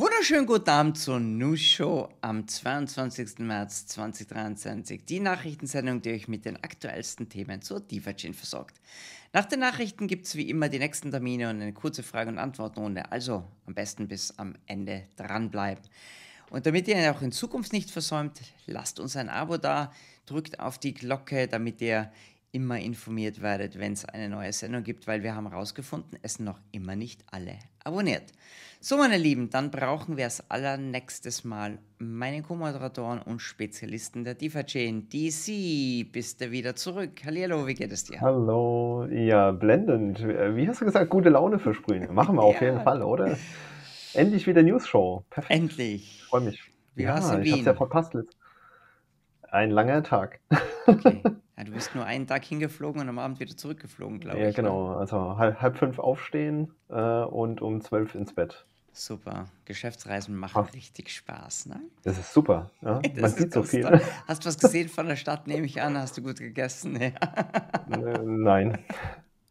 Wunderschönen guten Abend zur News Show am 22. März 2023. Die Nachrichtensendung, die euch mit den aktuellsten Themen zur DeFi-Chain versorgt. Nach den Nachrichten gibt es wie immer die nächsten Termine und eine kurze Frage- und Antwortrunde. Also am besten bis am Ende dranbleiben. Und damit ihr auch in Zukunft nicht versäumt, lasst uns ein Abo da, drückt auf die Glocke, damit ihr immer informiert werdet, wenn es eine neue Sendung gibt, weil wir haben herausgefunden, es sind noch immer nicht alle abonniert. So, meine Lieben, dann brauchen wir es allernächstes Mal meine Co-Moderatoren und Spezialisten der DeFi-Chain. DC, bist du wieder zurück. Hallo, wie geht es dir? Hallo, ja, blendend. Wie hast du gesagt, gute Laune versprühen? Machen wir auf jeden Fall, oder? Endlich wieder News-Show. Perfekt. Endlich. Freue mich. Wie ja, war's in ich Wien? hab's ja verpasst. Ein langer Tag. Okay. Ja, du bist nur einen Tag hingeflogen und am Abend wieder zurückgeflogen, glaube Ja, ich. ne? genau. Also halb, halb fünf aufstehen äh, und um zwölf ins Bett. Super. Geschäftsreisen machen Ah. richtig Spaß, ne? Das ist super. Ja? Man sieht so viel. toll. Hast du was gesehen von der Stadt, nehme ich an? Hast du gut gegessen? Ja. Äh, Nein.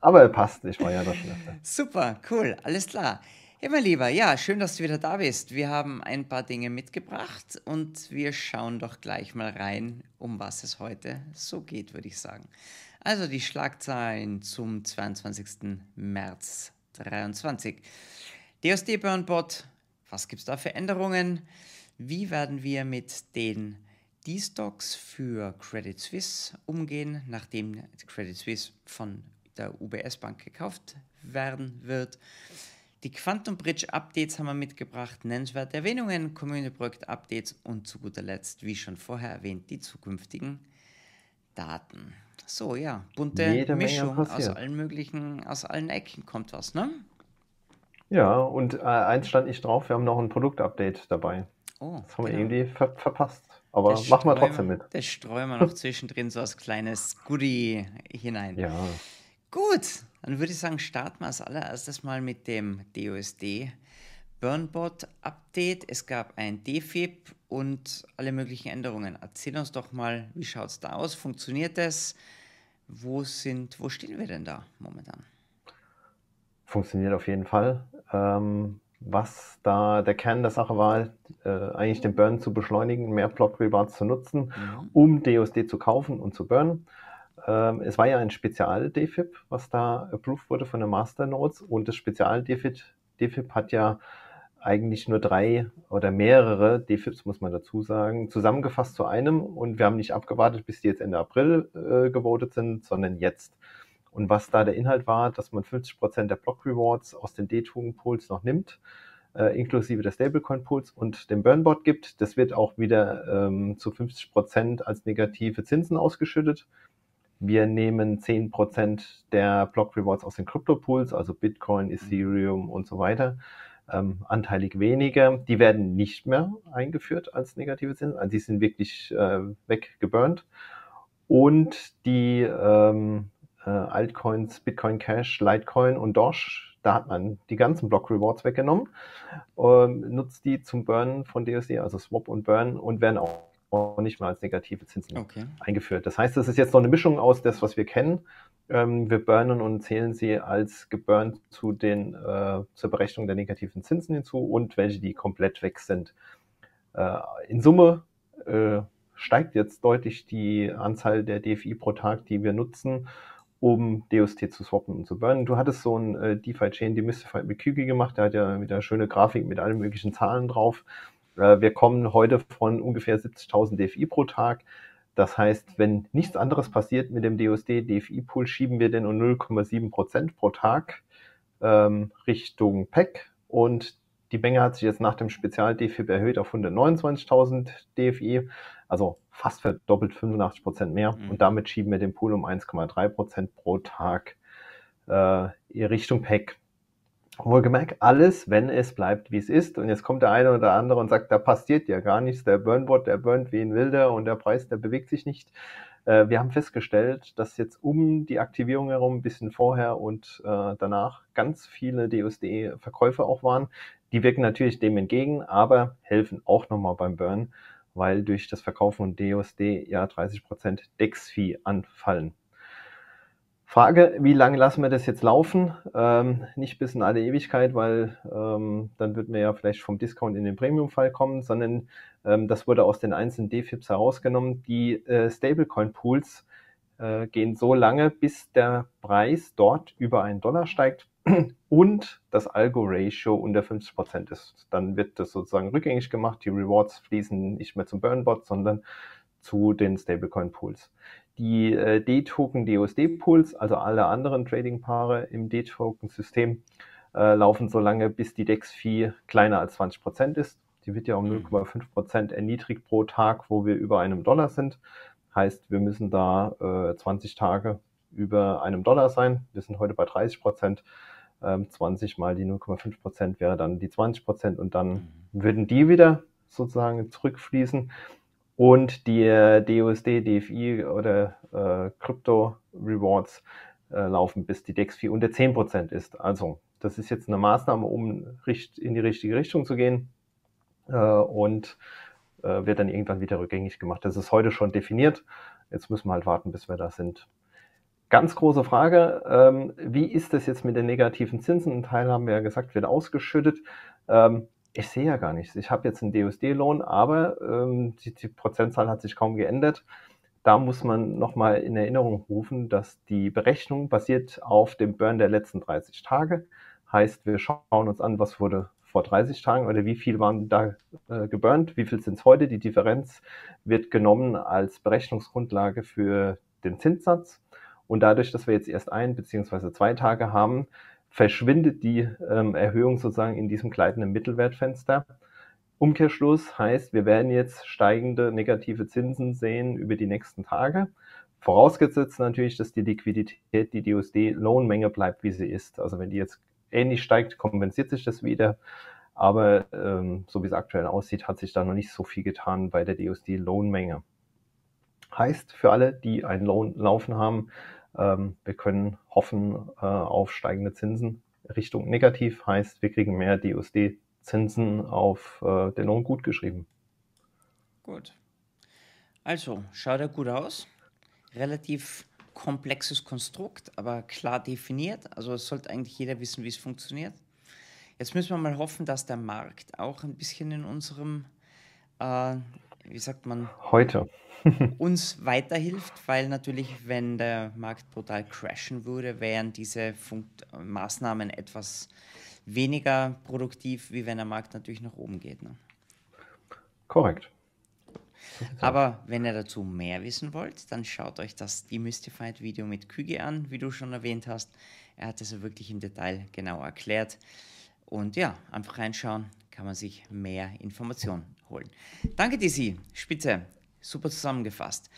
Aber er passt. Ich war ja da schon öfter. Super, cool, alles klar. Hey, mein Lieber, ja, schön, dass du wieder da bist. Wir haben ein paar Dinge mitgebracht und wir schauen doch gleich mal rein, um was es heute so geht, würde ich sagen. Also die Schlagzeilen zum 22. März 23. DSD Burnbot, was gibt es da für Änderungen? Wie werden wir mit den D-Stocks für Credit Suisse umgehen, nachdem Credit Suisse von der UBS Bank gekauft werden wird? Die Quantum Bridge Updates haben wir mitgebracht, nennenswerte Erwähnungen, Community Projekt Updates und zu guter Letzt, wie schon vorher erwähnt, die zukünftigen Daten. So, ja, bunte Jede Mischung aus allen möglichen, aus allen Ecken kommt was, ne? Ja, und äh, eins stand nicht drauf. Wir haben noch ein Produktupdate dabei. Oh, Das haben wir genau. irgendwie ver verpasst. Aber Das machen wir trotzdem mit. Das streuen wir noch zwischendrin so als kleines Goodie hinein. Ja. Gut, dann würde ich sagen, starten wir als allererstes mal mit dem DOSD Burnbot Update. Es gab ein DFIP und alle möglichen Änderungen. Erzähl uns doch mal, wie schaut es da aus? Funktioniert es? Wo sind, wo stehen wir denn da momentan? Funktioniert auf jeden Fall. Ähm, was da der Kern der Sache war, äh, eigentlich den Burn zu beschleunigen, mehr Block Rewards zu nutzen, Mhm. um DOSD zu kaufen und zu burnen. Ähm, es war ja ein Spezial-DFIP, was da approved wurde von den Masternodes und das Spezial-DFIP DFIP hat ja eigentlich nur drei oder mehrere DFIPs, muss man dazu sagen, zusammengefasst zu einem und wir haben nicht abgewartet, bis die jetzt Ende April äh, gewotet sind, sondern jetzt. Und was da der Inhalt war, dass man 50% der Block Rewards aus den D-Token-Pools noch nimmt, äh, inklusive der Stablecoin-Pools und dem Burnbot gibt. Das wird auch wieder ähm, zu 50% als negative Zinsen ausgeschüttet. Wir nehmen 10% der Block Rewards aus den Crypto-Pools, also Bitcoin, Ethereum und so weiter, ähm, anteilig weniger. Die werden nicht mehr eingeführt als negative Zinsen, also die sind wirklich äh, weggeburnt. Und die ähm, äh, Altcoins, Bitcoin Cash, Litecoin und Doge, da hat man die ganzen Block Rewards weggenommen, ähm, nutzt die zum Burnen von DSD, also Swap und Burn und werden auch auch nicht mehr als negative Zinsen Okay. eingeführt. Das heißt, es ist jetzt noch eine Mischung aus das, was wir kennen. Ähm, wir burnen und zählen sie als geburnt zu den, äh, zur Berechnung der negativen Zinsen hinzu und welche, die komplett weg sind. Äh, in Summe äh, steigt jetzt deutlich die Anzahl der DFI pro Tag, die wir nutzen, um DOST zu swappen und zu burnen. Du hattest so ein äh, DeFi-Chain Demystified mit Kygi gemacht, der hat ja wieder schöne Grafik mit allen möglichen Zahlen drauf. Äh, wir kommen heute von ungefähr 70.000 DFI pro Tag. Das heißt, wenn nichts anderes passiert mit dem DOSD DFI-Pool, schieben wir den um 0,7% pro Tag ähm, Richtung PEC und die Menge hat sich jetzt nach dem Spezial-DFIB erhöht auf 129.000 DFI, also fast verdoppelt 85% mehr Mhm. und damit schieben wir den Pool um 1,3% pro Tag äh, in Richtung PEC. Wohlgemerkt, alles, wenn es bleibt, wie es ist. Und jetzt kommt der eine oder andere und sagt, da passiert ja gar nichts. Der Burnbot, der burnt wie ein Wilder und der Preis, der bewegt sich nicht. Äh, wir haben festgestellt, dass jetzt um die Aktivierung herum, ein bisschen vorher und äh, danach, ganz viele DUSD-Verkäufe auch waren. Die wirken natürlich dem entgegen, aber helfen auch nochmal beim Burn, weil durch das Verkaufen von DUSD ja 30% Dex-Fee anfallen. Frage, wie lange lassen wir das jetzt laufen? Ähm, nicht bis in alle Ewigkeit, weil ähm, dann würden wir ja vielleicht vom Discount in den Premium-Fall kommen, sondern ähm, das wurde aus den einzelnen DFIPs herausgenommen. Die äh, Stablecoin-Pools äh, gehen so lange, bis der Preis dort über einen Dollar steigt und das Algo-Ratio unter 50% ist. Dann wird das sozusagen rückgängig gemacht. Die Rewards fließen nicht mehr zum Burnbot, sondern zu den Stablecoin-Pools. Die äh, D-Token DUSD-Pools, also alle anderen Trading-Paare im D-Token-System, äh, laufen so lange, bis die DEX-Fee kleiner als 20% ist. Die wird ja um 0,5% mhm. erniedrigt pro Tag, wo wir über einem Dollar sind. Heißt, wir müssen da äh, 20 Tage über einem Dollar sein. Wir sind heute bei 30 Prozent. Ähm, 20 mal die 0,5 Prozent wäre dann die 20 Prozent und dann mhm. würden die wieder sozusagen zurückfließen. Und die äh, DUSD, DFI oder äh, Crypto Rewards äh, laufen, bis die DEX 4 unter 10% ist. Also, das ist jetzt eine Maßnahme, um in die richtige Richtung zu gehen äh, und äh, wird dann irgendwann wieder rückgängig gemacht. Das ist heute schon definiert. Jetzt müssen wir halt warten, bis wir da sind. Ganz große Frage, ähm, wie ist das jetzt mit den negativen Zinsen? Ein Teil haben wir ja gesagt, wird ausgeschüttet. Ähm, ich sehe ja gar nichts. Ich habe jetzt einen DUSD-Lohn, aber ähm, die, die, Prozentzahl hat sich kaum geändert. Da muss man nochmal in Erinnerung rufen, dass die Berechnung basiert auf dem Burn der letzten 30 Tage. Heißt, wir schauen uns an, was wurde vor 30 Tagen oder wie viel waren da äh, geburnt, wie viel sind es heute. Die Differenz wird genommen als Berechnungsgrundlage für den Zinssatz. Und dadurch, dass wir jetzt erst ein bzw. zwei Tage haben, verschwindet die ähm, Erhöhung sozusagen in diesem gleitenden Mittelwertfenster. Umkehrschluss heißt, wir werden jetzt steigende negative Zinsen sehen über die nächsten Tage. Vorausgesetzt natürlich, dass die Liquidität, die DUSD-Lohnmenge bleibt, wie sie ist. Also wenn die jetzt ähnlich steigt, kompensiert sich das wieder. Aber ähm, so wie es aktuell aussieht, hat sich da noch nicht so viel getan bei der DUSD-Lohnmenge. Heißt für alle, die einen Loan laufen haben, ähm, wir können hoffen äh, auf steigende Zinsen. Richtung negativ heißt, wir kriegen mehr DUSD-Zinsen auf äh, den Lohn gut geschrieben. Gut. Also, schaut ja gut aus. Relativ komplexes Konstrukt, aber klar definiert. Also es sollte eigentlich jeder wissen, wie es funktioniert. Jetzt müssen wir mal hoffen, dass der Markt auch ein bisschen in unserem, äh, wie sagt man? Heute uns weiterhilft, weil natürlich, wenn der Markt brutal crashen würde, wären diese Funkt Maßnahmen etwas weniger produktiv, wie wenn der Markt natürlich nach oben geht. Ne? Korrekt. Aber wenn ihr dazu mehr wissen wollt, dann schaut euch das Demystified Video mit Küge an, wie du schon erwähnt hast. Er hat es ja wirklich im Detail genau erklärt. Und ja, einfach reinschauen, kann man sich mehr Informationen holen. Danke, DC. Spitze. Super zusammengefasst.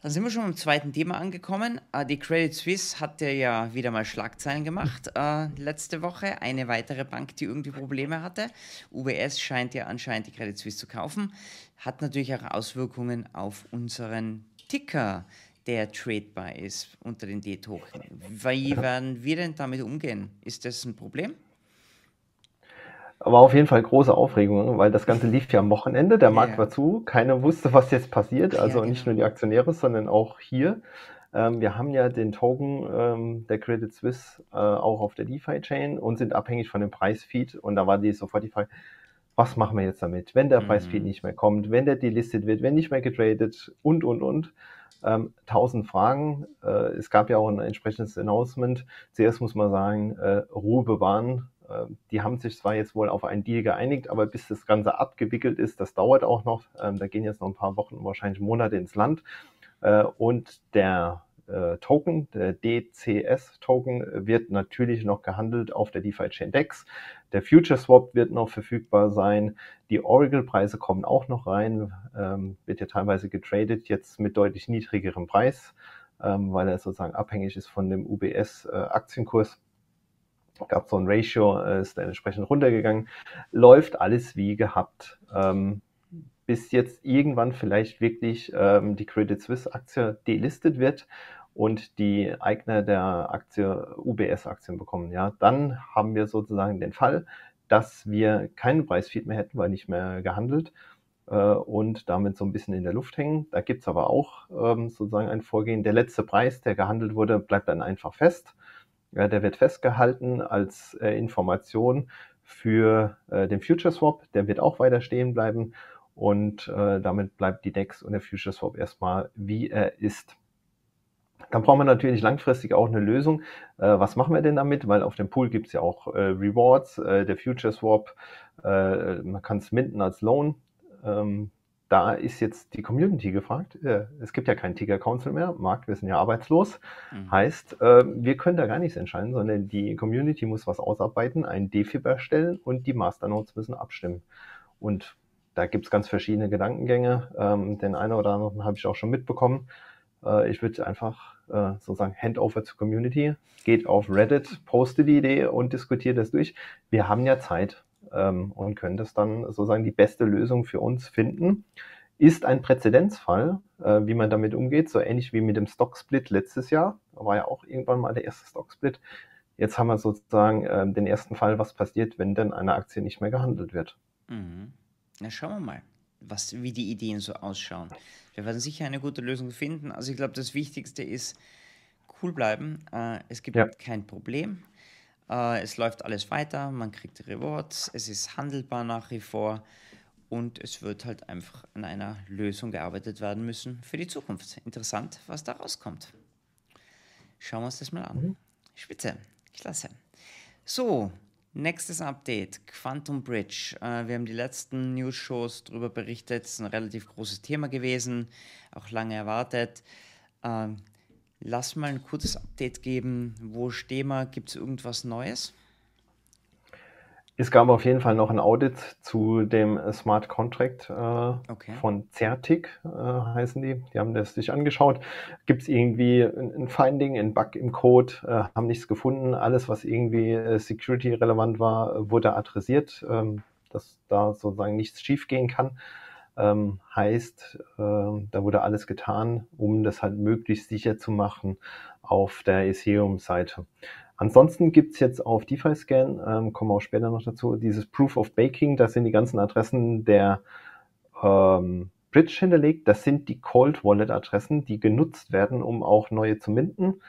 Dann sind wir schon beim zweiten Thema angekommen. Äh, die Credit Suisse hatte ja wieder mal Schlagzeilen gemacht äh, letzte Woche. Eine weitere Bank, die irgendwie Probleme hatte. UBS scheint ja anscheinend die Credit Suisse zu kaufen. Hat natürlich auch Auswirkungen auf unseren Ticker, der tradebar ist unter den D-Token. Wie werden wir denn damit umgehen? Ist das ein Problem? War auf jeden Fall große Aufregung, weil das Ganze lief ja am Wochenende, der Markt yeah. war zu, keiner wusste, was jetzt passiert, also ja, genau. nicht nur die Aktionäre, sondern auch hier. Ähm, wir haben ja den Token ähm, der Credit Suisse äh, auch auf der DeFi-Chain und sind abhängig von dem Preisfeed und da war die sofort die Frage, was machen wir jetzt damit, wenn der mhm. Preisfeed nicht mehr kommt, wenn der delistet wird, wenn nicht mehr getradet und, und, und. Ähm, tausend Fragen. Äh, es gab ja auch ein entsprechendes Announcement. Zuerst muss man sagen, äh, Ruhe bewahren, ähm, die haben sich zwar jetzt wohl auf einen Deal geeinigt, aber bis das Ganze abgewickelt ist, das dauert auch noch. Ähm, da gehen jetzt noch ein paar Wochen, wahrscheinlich Monate ins Land. Äh, und der äh, Token, der DCS-Token, wird natürlich noch gehandelt auf der DeFi-Chain DEX. Der Future Swap wird noch verfügbar sein. Die Oracle-Preise kommen auch noch rein. Ähm, wird ja teilweise getradet, jetzt mit deutlich niedrigerem Preis, weil er sozusagen abhängig ist von dem UBS-Aktienkurs. Äh, gab so ein Ratio, äh, ist dann entsprechend runtergegangen. Läuft alles wie gehabt. Ähm, bis jetzt irgendwann vielleicht wirklich ähm, die Credit Suisse Aktie delistet wird und die Eigner der Aktie UBS-Aktien bekommen. Ja, dann haben wir sozusagen den Fall, dass wir keinen Preisfeed mehr hätten, weil nicht mehr gehandelt äh, und damit so ein bisschen in der Luft hängen. Da gibt es aber auch ähm, sozusagen ein Vorgehen. Der letzte Preis, der gehandelt wurde, bleibt dann einfach fest. Ja, der wird festgehalten als äh, Information für äh, den Future Swap. Der wird auch weiter stehen bleiben und äh, damit bleibt die DEX und der Future Swap erstmal wie er ist. Dann brauchen wir natürlich langfristig auch eine Lösung. Äh, was machen wir denn damit? Weil auf dem Pool gibt es ja auch äh, Rewards, äh, der Future Swap, äh, man kann es minden als Loan. Ähm, da ist jetzt die Community gefragt. Äh, es gibt ja keinen Tiger Council mehr. Marc, wir sind ja arbeitslos. Mhm. Heißt, äh, wir können da gar nichts entscheiden, sondern die Community muss was ausarbeiten, einen DFIB erstellen und die Masternodes müssen abstimmen. Und da gibt es ganz verschiedene Gedankengänge. Ähm, den einen oder anderen habe ich auch schon mitbekommen. Äh, ich würde einfach äh, sozusagen Handover zur Community, geht auf Reddit, poste die Idee und diskutiert das durch. Wir haben ja Zeit ähm, und können das dann sozusagen die beste Lösung für uns finden. Ist ein Präzedenzfall, äh, wie man damit umgeht, so ähnlich wie mit dem Stock-Split letztes Jahr. Da war ja auch irgendwann mal der erste Stock-Split. Jetzt haben wir sozusagen äh, den ersten Fall, was passiert, wenn denn eine Aktie nicht mehr gehandelt wird. Mhm. Na, schauen wir mal, was, wie die Ideen so ausschauen. Wir werden sicher eine gute Lösung finden. Also ich glaube, das Wichtigste ist cool bleiben. Äh, es gibt ja. kein Problem. Äh, es läuft alles weiter, man kriegt Rewards, es ist handelbar nach wie vor und es wird halt einfach an einer Lösung gearbeitet werden müssen für die Zukunft. Interessant, was da rauskommt. Schauen wir uns das mal an. Mhm. Spitze, klasse. So, nächstes Update, Quantum Bridge. Äh, wir haben die letzten News-Shows darüber berichtet, es ist ein relativ großes Thema gewesen, auch lange erwartet. Ähm, Lass mal ein kurzes Update geben. Wo stehen wir? Gibt es irgendwas Neues? Es gab auf jeden Fall noch ein Audit zu dem Smart Contract äh, okay. von Certic, äh, heißen die. Die haben das sich angeschaut. Gibt es irgendwie ein, Finding, ein Bug im Code, äh, haben nichts gefunden. Alles, was irgendwie äh, security-relevant war, wurde adressiert, ähm, dass da sozusagen nichts schiefgehen kann. Ähm, heißt, äh, da wurde alles getan, um das halt möglichst sicher zu machen auf der Ethereum-Seite. Ansonsten gibt's jetzt auf DeFi-Scan, ähm, kommen wir auch später noch dazu, dieses Proof of Baking, da sind die ganzen Adressen der ähm, Bridge hinterlegt. Das sind die Cold Wallet Adressen, die genutzt werden, um auch neue zu minden.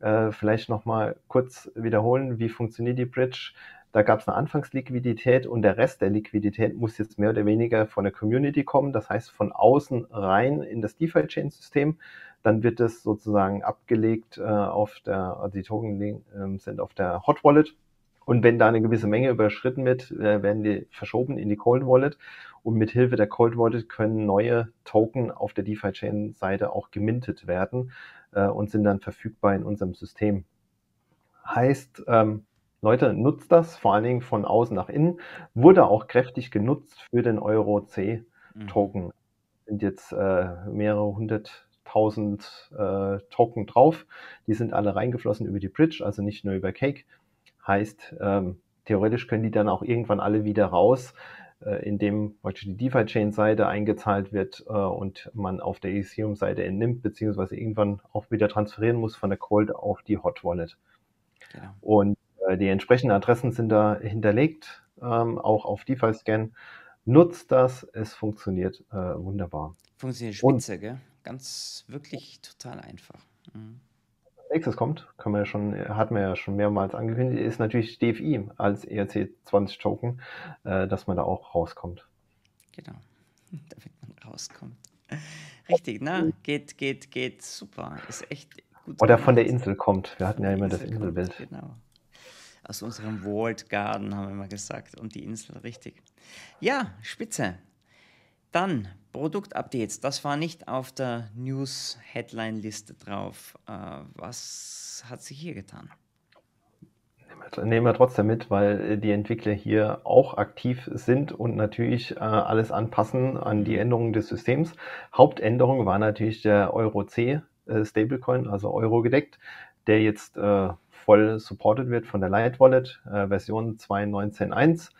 Äh, vielleicht nochmal kurz wiederholen, wie funktioniert die Bridge? Da gab es eine Anfangsliquidität und der Rest der Liquidität muss jetzt mehr oder weniger von der Community kommen, das heißt von außen rein in das DeFi-Chain-System. Dann wird es sozusagen abgelegt äh, auf der, also die Token äh, sind auf der Hot Wallet. Und wenn da eine gewisse Menge überschritten wird, äh, werden die verschoben in die Cold Wallet. Und mit Hilfe der Cold Wallet können neue Token auf der DeFi-Chain-Seite auch gemintet werden äh, und sind dann verfügbar in unserem System. Heißt, ähm, Leute, nutzt das, vor allen Dingen von außen nach innen. Wurde auch kräftig genutzt für den Euro-C-Token. Mhm. Sind jetzt äh, mehrere hunderttausend äh, Token drauf. Die sind alle reingeflossen über die Bridge, also nicht nur über Cake. Heißt, ähm, theoretisch können die dann auch irgendwann alle wieder raus, äh, indem praktisch die DeFi-Chain-Seite eingezahlt wird äh, und man auf der Ethereum-Seite entnimmt, beziehungsweise irgendwann auch wieder transferieren muss von der Cold auf die Hot Wallet. Genau. Und äh, die entsprechenden Adressen sind da hinterlegt, ähm, auch auf DeFi-Scan. Nutzt das, es funktioniert äh, wunderbar. Funktioniert spitze, Und, gell? Ganz wirklich total einfach. Mhm. Nächstes kommt, können wir ja schon, hatten wir ja schon mehrmals angekündigt, ist natürlich DFI als ERC20 Token, äh, dass man da auch rauskommt. Genau, damit man rauskommt. Richtig, na, geht, geht, geht super. Ist echt gut. Oder von der Insel kommt. Wir hatten ja immer das Inselbild. Genau aus unserem World Garden, haben wir mal gesagt. Und die Insel, richtig. Ja, spitze. Dann Produktupdates. Das war nicht auf der News-Headline-Liste drauf. Äh, was hat sich hier getan? Nehmen wir trotzdem mit, weil die Entwickler hier auch aktiv sind und natürlich äh, alles anpassen an die Änderungen des Systems. Hauptänderung war natürlich der Euro-C äh, Stablecoin, also Euro gedeckt, der jetzt äh, voll supported wird von der Light Wallet äh, Version 2.19.1.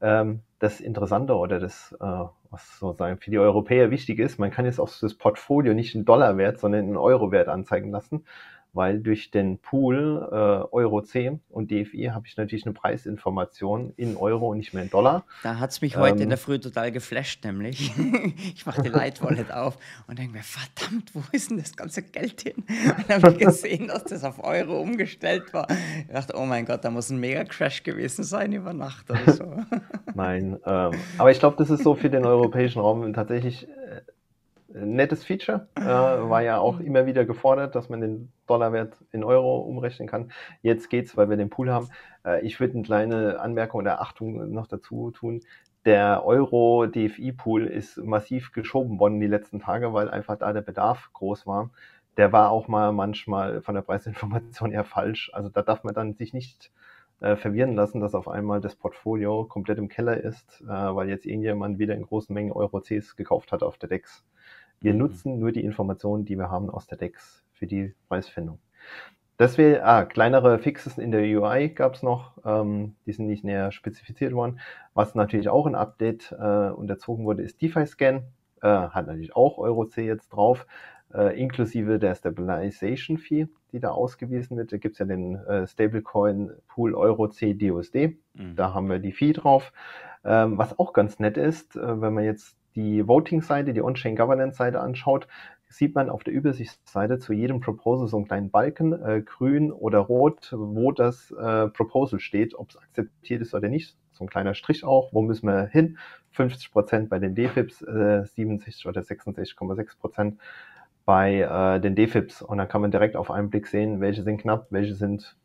Ähm, das Interessante oder das, äh, was sozusagen für die Europäer wichtig ist, man kann jetzt auch das Portfolio nicht in Dollarwert, sondern in Eurowert anzeigen lassen. Weil durch den Pool äh, Euro C und DFI habe ich natürlich eine Preisinformation in Euro und nicht mehr in Dollar. Da hat es mich heute ähm, in der Früh total geflasht, nämlich. ich mache die Light Wallet auf und denke mir, verdammt, wo ist denn das ganze Geld hin? Und dann habe ich gesehen, dass das auf Euro umgestellt war. Ich dachte, oh mein Gott, da muss ein Mega-Crash gewesen sein über Nacht oder so. Nein, ähm, aber ich glaube, das ist so für den europäischen Raum tatsächlich äh, nettes Feature. Äh, war ja auch immer wieder gefordert, dass man den Dollarwert in Euro umrechnen kann. Jetzt geht's, weil wir den Pool haben. Äh, ich würde eine kleine Anmerkung oder Achtung noch dazu tun. Der Euro-DFI-Pool ist massiv geschoben worden die letzten Tage, weil einfach da der Bedarf groß war. Der war auch mal manchmal von der Preisinformation eher falsch. Also da darf man dann sich nicht äh, verwirren lassen, dass auf einmal das Portfolio komplett im Keller ist, äh, weil jetzt irgendjemand wieder in großen Mengen Euro-Cs gekauft hat auf der DEX. Wir mhm. nutzen nur die Informationen, die wir haben aus der DEX für die Preisfindung. Das wäre, ah, kleinere Fixes in der UI gab es noch, ähm, die sind nicht näher spezifiziert worden. Was natürlich auch ein Update äh, unterzogen wurde, ist DeFi-Scan. Äh, hat natürlich auch EuroC jetzt drauf, äh, inklusive der Stabilization Fee, die da ausgewiesen wird. Da gibt es ja den äh, Stablecoin Pool EuroC DUSD. Mhm. Da haben wir die Fee drauf. Ähm, was auch ganz nett ist, äh, wenn man jetzt die Voting-Seite, die On-Chain Governance-Seite anschaut, sieht man auf der Übersichtsseite zu jedem Proposal so einen kleinen Balken, äh, grün oder rot, wo das äh, Proposal steht, ob es akzeptiert ist oder nicht. So ein kleiner Strich auch, wo müssen wir hin? 50 Prozent bei den DFIPs, äh, 67 oder 66,6 Prozent bei äh, den DFIPs. Und dann kann man direkt auf einen Blick sehen, welche sind knapp, welche sind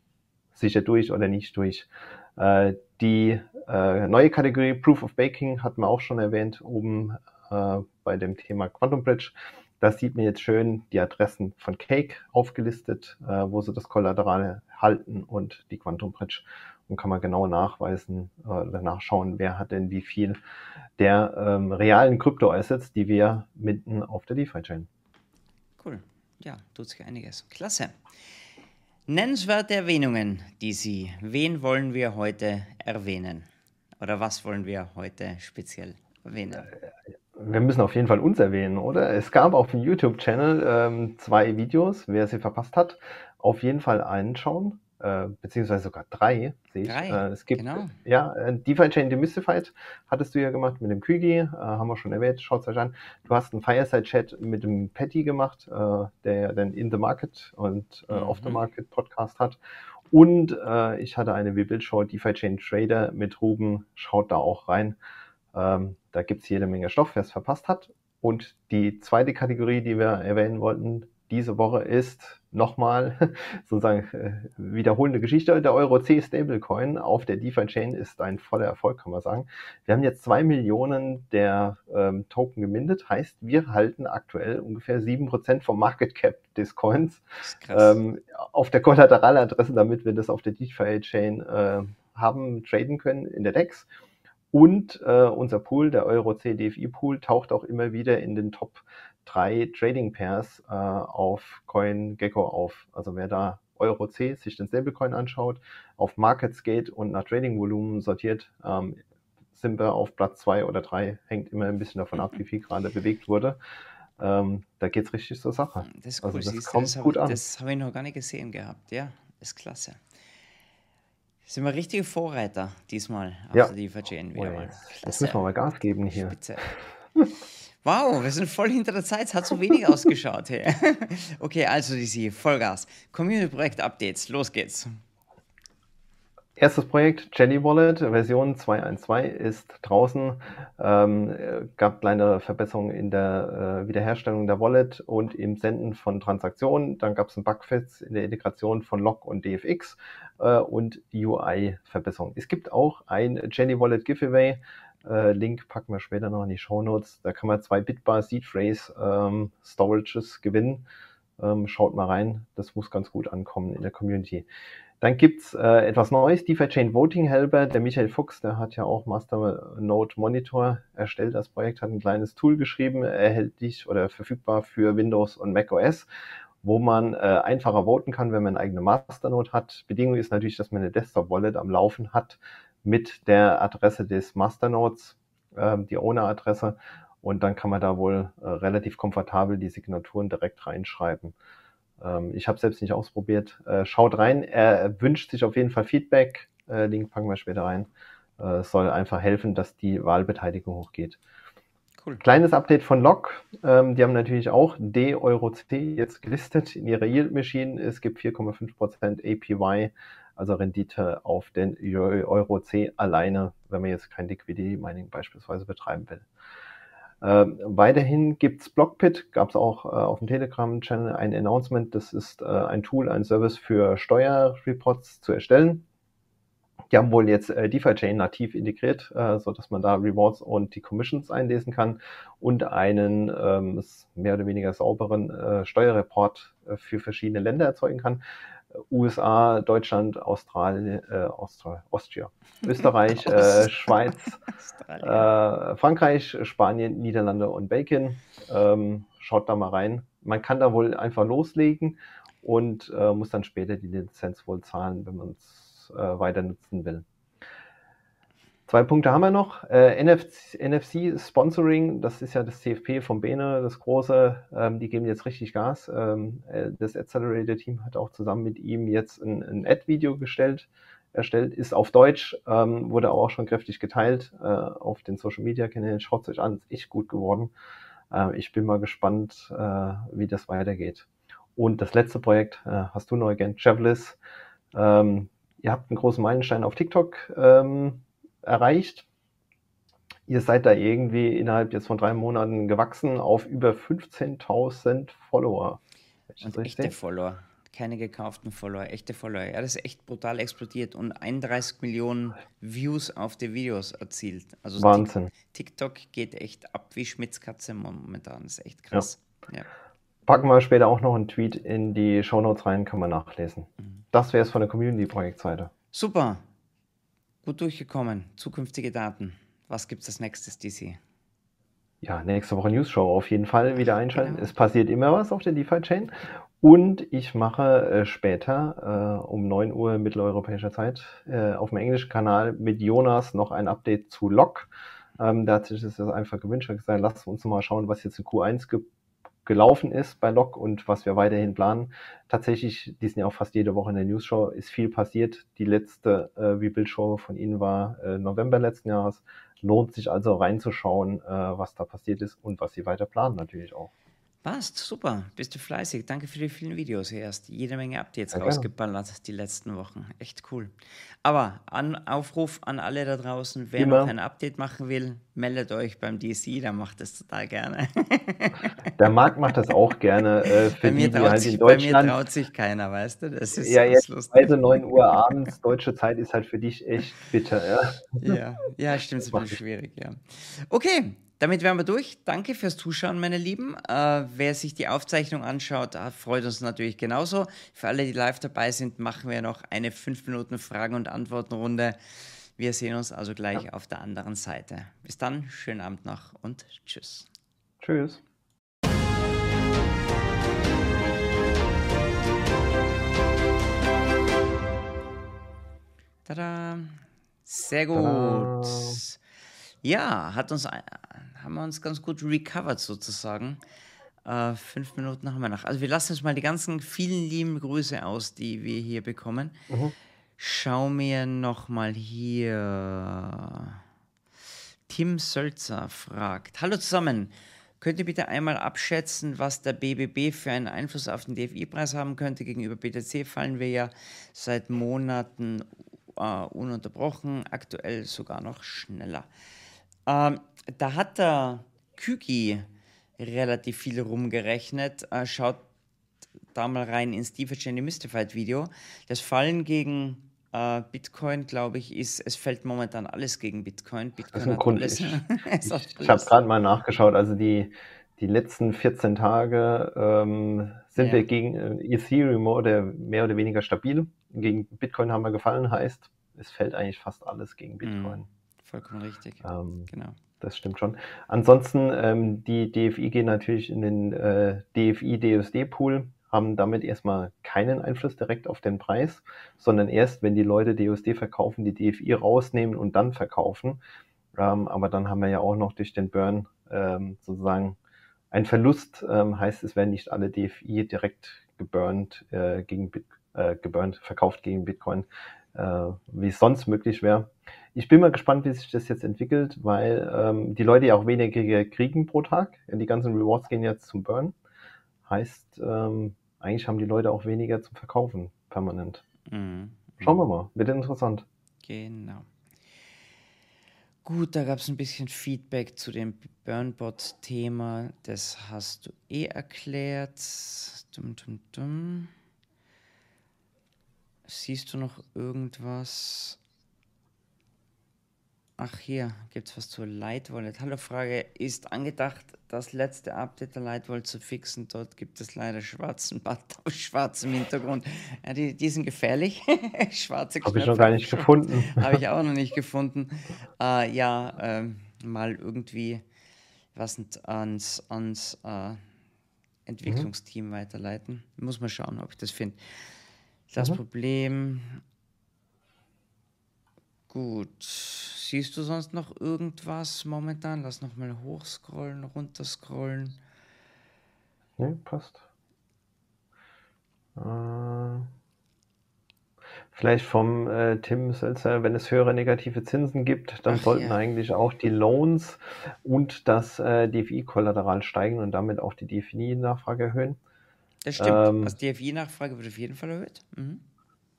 sicher durch oder nicht durch. Äh, die äh, neue Kategorie Proof of Baking hatten wir auch schon erwähnt, oben äh, bei dem Thema Quantum Bridge. Da sieht man jetzt schön die Adressen von Cake aufgelistet, wo sie das Kollateral halten und die Quantum Bridge. Und kann man genau nachweisen oder nachschauen, wer hat denn wie viel der ähm, realen Kryptoassets, die wir mitten auf der DeFi-Chain. Cool. Ja, tut sich einiges. Klasse. Nennenswerte Erwähnungen, die Sie. Wen wollen wir heute erwähnen? Oder was wollen wir heute speziell erwähnen? Wir müssen auf jeden Fall uns erwähnen, oder? Es gab auf dem YouTube-Channel ähm, zwei Videos. Wer sie verpasst hat, auf jeden Fall einschauen äh, beziehungsweise sogar drei, sehe ich. Drei, äh, es gibt, genau. ja, äh, DeFi Chain Demystified hattest du ja gemacht mit dem Kügi, äh, haben wir schon erwähnt, schaut es euch an. Du hast einen Fireside-Chat mit dem Patty gemacht, äh, der ja den In the Market und äh, mhm. Off the Market Podcast hat. Und äh, ich hatte eine Show DeFi Chain Trader mit Ruben, schaut da auch rein. Ähm, da gibt es jede Menge Stoff, wer es verpasst hat. Und die zweite Kategorie, die wir erwähnen wollten, diese Woche ist nochmal sozusagen äh, wiederholende Geschichte. Der Euro C Stablecoin auf der DeFi-Chain ist ein voller Erfolg, kann man sagen. Wir haben jetzt zwei Millionen der ähm, Token gemindet, heißt, wir halten aktuell ungefähr sieben Prozent vom Market Cap des Coins ähm, auf der Kollateraladresse, damit wir das auf der DeFi-Chain äh, haben traden können in der DEX. Und äh, unser Pool, der Euro C DFI Pool, taucht auch immer wieder in den Top drei Trading Pairs äh, auf CoinGecko auf. Also wer da Euro C sich den Stablecoin anschaut, auf MarketSgate und nach Trading Volumen sortiert, ähm, sind wir auf Platz zwei oder drei. Hängt immer ein bisschen davon ab, wie viel gerade bewegt wurde. Ähm, da geht es richtig zur Sache. Das ist cool. Also das kommt das gut an. Das habe ich noch gar nicht gesehen gehabt. Ja, ist klasse. Sind wir richtige Vorreiter diesmal auf ja. der DeFi-Chain wieder oh, mal. Das müssen wir mal Gas geben hier. Spitze. Wow, wir sind voll hinter der Zeit. Es hat so wenig ausgeschaut. Hey. Okay, also DC, Vollgas. Community-Projekt-Updates, los geht's. Erstes Projekt, Jelly Wallet, Version 2.1.2 ist draußen. Ähm, gab kleine Verbesserungen in der äh, Wiederherstellung der Wallet und im Senden von Transaktionen. Dann gab es einen Bugfix in der Integration von Log und DFX äh, und UI-Verbesserungen. Es gibt auch ein Jelly Wallet Giveaway. Äh, Link packen wir später noch in die Show Notes. Da kann man zwei Bitbar Seed Phrase ähm, Storages gewinnen. Ähm, schaut mal rein, das muss ganz gut ankommen in der Community. Dann gibt's äh, etwas Neues, DeFi Chain Voting Helper. Der Michael Fuchs, der hat ja auch Masternode Monitor erstellt. Das Projekt hat ein kleines Tool geschrieben, erhältlich oder verfügbar für Windows und Mac OS, wo man äh, einfacher voten kann, wenn man eine eigene Masternode hat. Bedingung ist natürlich, dass man eine Desktop-Wallet am Laufen hat mit der Adresse des Masternodes, äh, die Owner-Adresse. Und dann kann man da wohl äh, relativ komfortabel die Signaturen direkt reinschreiben. Ähm, ich habe selbst nicht ausprobiert. Äh, schaut rein. Er wünscht sich auf jeden Fall Feedback. Äh, Link packen wir später rein. Äh, soll einfach helfen, dass die Wahlbeteiligung hochgeht. Cool. Kleines Update von Log. Ähm, die haben natürlich auch D-Euro-C jetzt gelistet in ihrer Yield Machine. Es gibt 4,5% APY, also Rendite auf den Euro-C alleine, wenn man jetzt kein Liquidity Mining beispielsweise betreiben will. Ähm, weiterhin gibt's Blockpit, gab es auch äh, auf dem Telegram-Channel ein Announcement. Das ist äh, ein Tool, ein Service für Steuerreports zu erstellen. Die haben wohl jetzt äh, DeFi-Chain nativ integriert, äh, so dass man da Rewards und die Commissions einlesen kann und einen ähm, mehr oder weniger sauberen äh, Steuerreport äh, für verschiedene Länder erzeugen kann. USA, Deutschland, Australien, äh, Austria, Austria, Österreich, äh, Schweiz, äh, Frankreich, Spanien, Niederlande und Bacon. Ähm, schaut da mal rein. Man kann da wohl einfach loslegen und äh, muss dann später die Lizenz wohl zahlen, wenn man es äh, weiter nutzen will. Zwei Punkte haben wir noch. Äh, NFC, NFC, Sponsoring, das ist ja das CFP von Bene, das große. Ähm, die geben jetzt richtig Gas. Ähm, äh, das Accelerator Team hat auch zusammen mit ihm jetzt ein, ein Ad-Video gestellt, erstellt, ist auf Deutsch, ähm, wurde auch schon kräftig geteilt äh, auf den Social Media Kanälen. Schaut euch an, ist echt gut geworden. Äh, ich bin mal gespannt, äh, wie das weitergeht. Und das letzte Projekt äh, hast du neu ergänzt, Chevlis. Ähm, ihr habt einen großen Meilenstein auf TikTok ähm, erreicht. Ihr seid da irgendwie innerhalb jetzt von drei Monaten gewachsen auf über 15.000 Follower. Und echte Follower, keine gekauften Follower, echte Follower. Ja, das ist echt brutal explodiert und 31 Millionen Views auf die Videos erzielt. Also Wahnsinn. TikTok geht echt ab wie Schmitzkatze momentan. Das ist echt krass. Ja. Ja. Packen wir später auch noch einen Tweet in die Shownotes rein, kann man nachlesen. Mhm. Das wäre es von der Community-Projektseite. Super. Gut durchgekommen. Zukünftige Daten. Was gibt es als nächstes, DC? Ja, nächste Woche News Show auf jeden Fall wieder einschalten. Genau. Es passiert immer was auf der DeFi-Chain. Und ich mache äh, später äh, um 9 Uhr mitteleuropäischer Zeit äh, auf dem englischen Kanal mit Jonas noch ein Update zu Log. Ähm, da hat sich das einfach gewünscht. Er hat gesagt, lasst uns mal schauen, was jetzt in Q1 gibt gelaufen ist bei Lok und was wir weiterhin planen. Tatsächlich, die sind ja auch fast jede Woche in der News Show, ist viel passiert. Die letzte äh, Rebuild-Show von Ihnen war äh, November letzten Jahres. Lohnt sich also reinzuschauen, äh, was da passiert ist und was Sie weiter planen natürlich auch. Passt, super. Bist du fleißig. Danke für die vielen Videos. Erst jede Menge Updates ja, rausgeballert die letzten Wochen. Echt cool. Aber an Aufruf an alle da draußen, wer Immer. noch ein Update machen will, meldet euch beim DC, der macht das total gerne. Der Marc macht das auch gerne. Äh, bei, mir die, halt sich, bei, mir traut sich keiner, weißt du? Das ist ja, jetzt lustig. 9 Uhr abends, deutsche Zeit ist halt für dich echt bitter. Ja, ja, ja stimmt, ist ein bisschen schwierig, ja. Okay, damit wären wir durch. Danke fürs Zuschauen, meine Lieben. Äh, wer sich die Aufzeichnung anschaut, freut uns natürlich genauso. Für alle, die live dabei sind, machen wir noch eine 5 Minuten Fragen- und Antwortenrunde. Wir sehen uns also gleich ja. auf der anderen Seite. Bis dann, schönen Abend noch und tschüss. Tschüss. Tada. Sehr gut. Tada. Ja, hat uns haben wir uns ganz gut recovered sozusagen. Äh, fünf Minuten haben wir noch. Also wir lassen uns mal die ganzen vielen lieben Grüße aus, die wir hier bekommen. Mhm. Schau mir noch mal hier. Tim Sölzer fragt: Hallo zusammen. Könnt ihr bitte einmal abschätzen, was der BBB für einen Einfluss auf den DFI-Preis haben könnte? Gegenüber BTC fallen wir ja seit Monaten uh, ununterbrochen, aktuell sogar noch schneller. Ähm, da hat der Küki relativ viel rumgerechnet. Äh, schaut da mal rein ins DeFi Mystified Video. Das Fallen gegen äh, Bitcoin, glaube ich, ist, es fällt momentan alles gegen Bitcoin. Bitcoin das ist ein Grund. Ich, ich, ich habe gerade mal nachgeschaut. Also die, die letzten 14 Tage ähm, sind ja. wir gegen äh, Ethereum oder mehr oder weniger stabil. Gegen Bitcoin haben wir gefallen, heißt, es fällt eigentlich fast alles gegen mhm. Bitcoin. Vollkommen richtig. Ähm, genau das stimmt schon. Ansonsten, ähm, die DFI gehen natürlich in den äh, DFI-DUSD-Pool, haben damit erstmal keinen Einfluss direkt auf den Preis, sondern erst, wenn die Leute DUSD verkaufen, die DFI rausnehmen und dann verkaufen. Ähm, aber dann haben wir ja auch noch durch den Burn ähm, sozusagen ein Verlust, ähm, heißt es werden nicht alle DFI direkt geburnt, äh, gegen äh, geburnt, verkauft gegen Bitcoin, wie es sonst möglich wäre. Ich bin mal gespannt, wie sich das jetzt entwickelt, weil ähm, die Leute ja auch weniger kriegen pro Tag. Die ganzen Rewards gehen jetzt zum Burn. Heißt, ähm, eigentlich haben die Leute auch weniger zum Verkaufen permanent. Mhm. Schauen wir mal, wird interessant. Genau. Gut, da gab es ein bisschen Feedback zu dem Burnbot-Thema. Das hast du eh erklärt. Dum, dum, dum. Siehst du noch irgendwas? Ach, hier gibt es was zur Light Wallet. Hallo, Frage. Ist angedacht, das letzte Update der Light Wallet zu fixen? Dort gibt es leider schwarzen Button auf schwarzem Hintergrund. Ja, die, die sind gefährlich. Schwarze Habe ich noch gar nicht gefunden. Habe ich auch noch nicht gefunden. Äh, ja, äh, mal irgendwie was ans, ans äh, Entwicklungsteam mhm. weiterleiten. Muss mal schauen, ob ich das finde. Das mhm. Problem. Gut. Siehst du sonst noch irgendwas momentan? Lass noch mal hochscrollen, runterscrollen. Ne, passt. Äh, vielleicht vom äh, Tim Selzer, wenn es höhere negative Zinsen gibt, dann Ach, sollten ja. eigentlich auch die Loans und das äh, DFI-Kollateral steigen und damit auch die DFI-Nachfrage erhöhen. Das stimmt. Ähm, also DFI-Nachfrage wird auf jeden Fall erhöht. Mhm.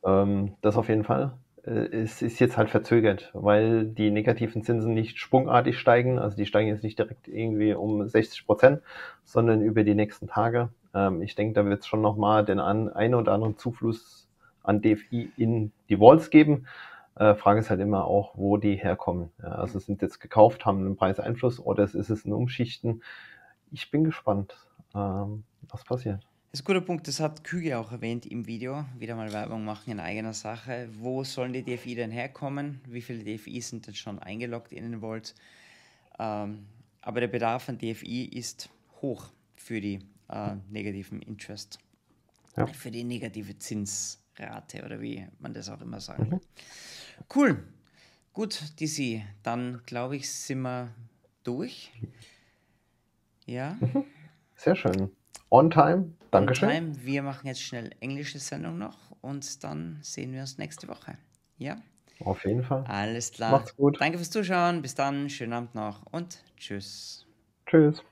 Ähm, das auf jeden Fall. Äh, es ist jetzt halt verzögert, weil die negativen Zinsen nicht sprungartig steigen. Also die steigen jetzt nicht direkt irgendwie um 60 Prozent, sondern über die nächsten Tage. Ähm, ich denke, da wird es schon nochmal den an, einen oder anderen Zufluss an DFI in die Walls geben. Äh, Frage ist halt immer auch, wo die herkommen. Ja, also sind jetzt gekauft, haben einen Preiseinfluss oder ist es ein Umschichten? Ich bin gespannt, ähm, was passiert. Das ist ein guter Punkt, das hat Küge auch erwähnt im Video. Wieder mal Werbung machen in eigener Sache. Wo sollen die DFI denn herkommen? Wie viele DFI sind denn schon eingeloggt in den Vault? Ähm, aber der Bedarf an DFI ist hoch für die äh, negativen Interest. Ja. Für die negative Zinsrate oder wie man das auch immer sagen will. Mhm. Cool. Gut, DC. Dann glaube ich, sind wir durch. Ja. Mhm. Sehr schön. On time. Dankeschön. Time. Wir machen jetzt schnell englische Sendung noch und dann sehen wir uns nächste Woche. Ja? Auf jeden Fall. Alles klar. Macht's gut. Danke fürs Zuschauen. Bis dann. Schönen Abend noch und tschüss. Tschüss.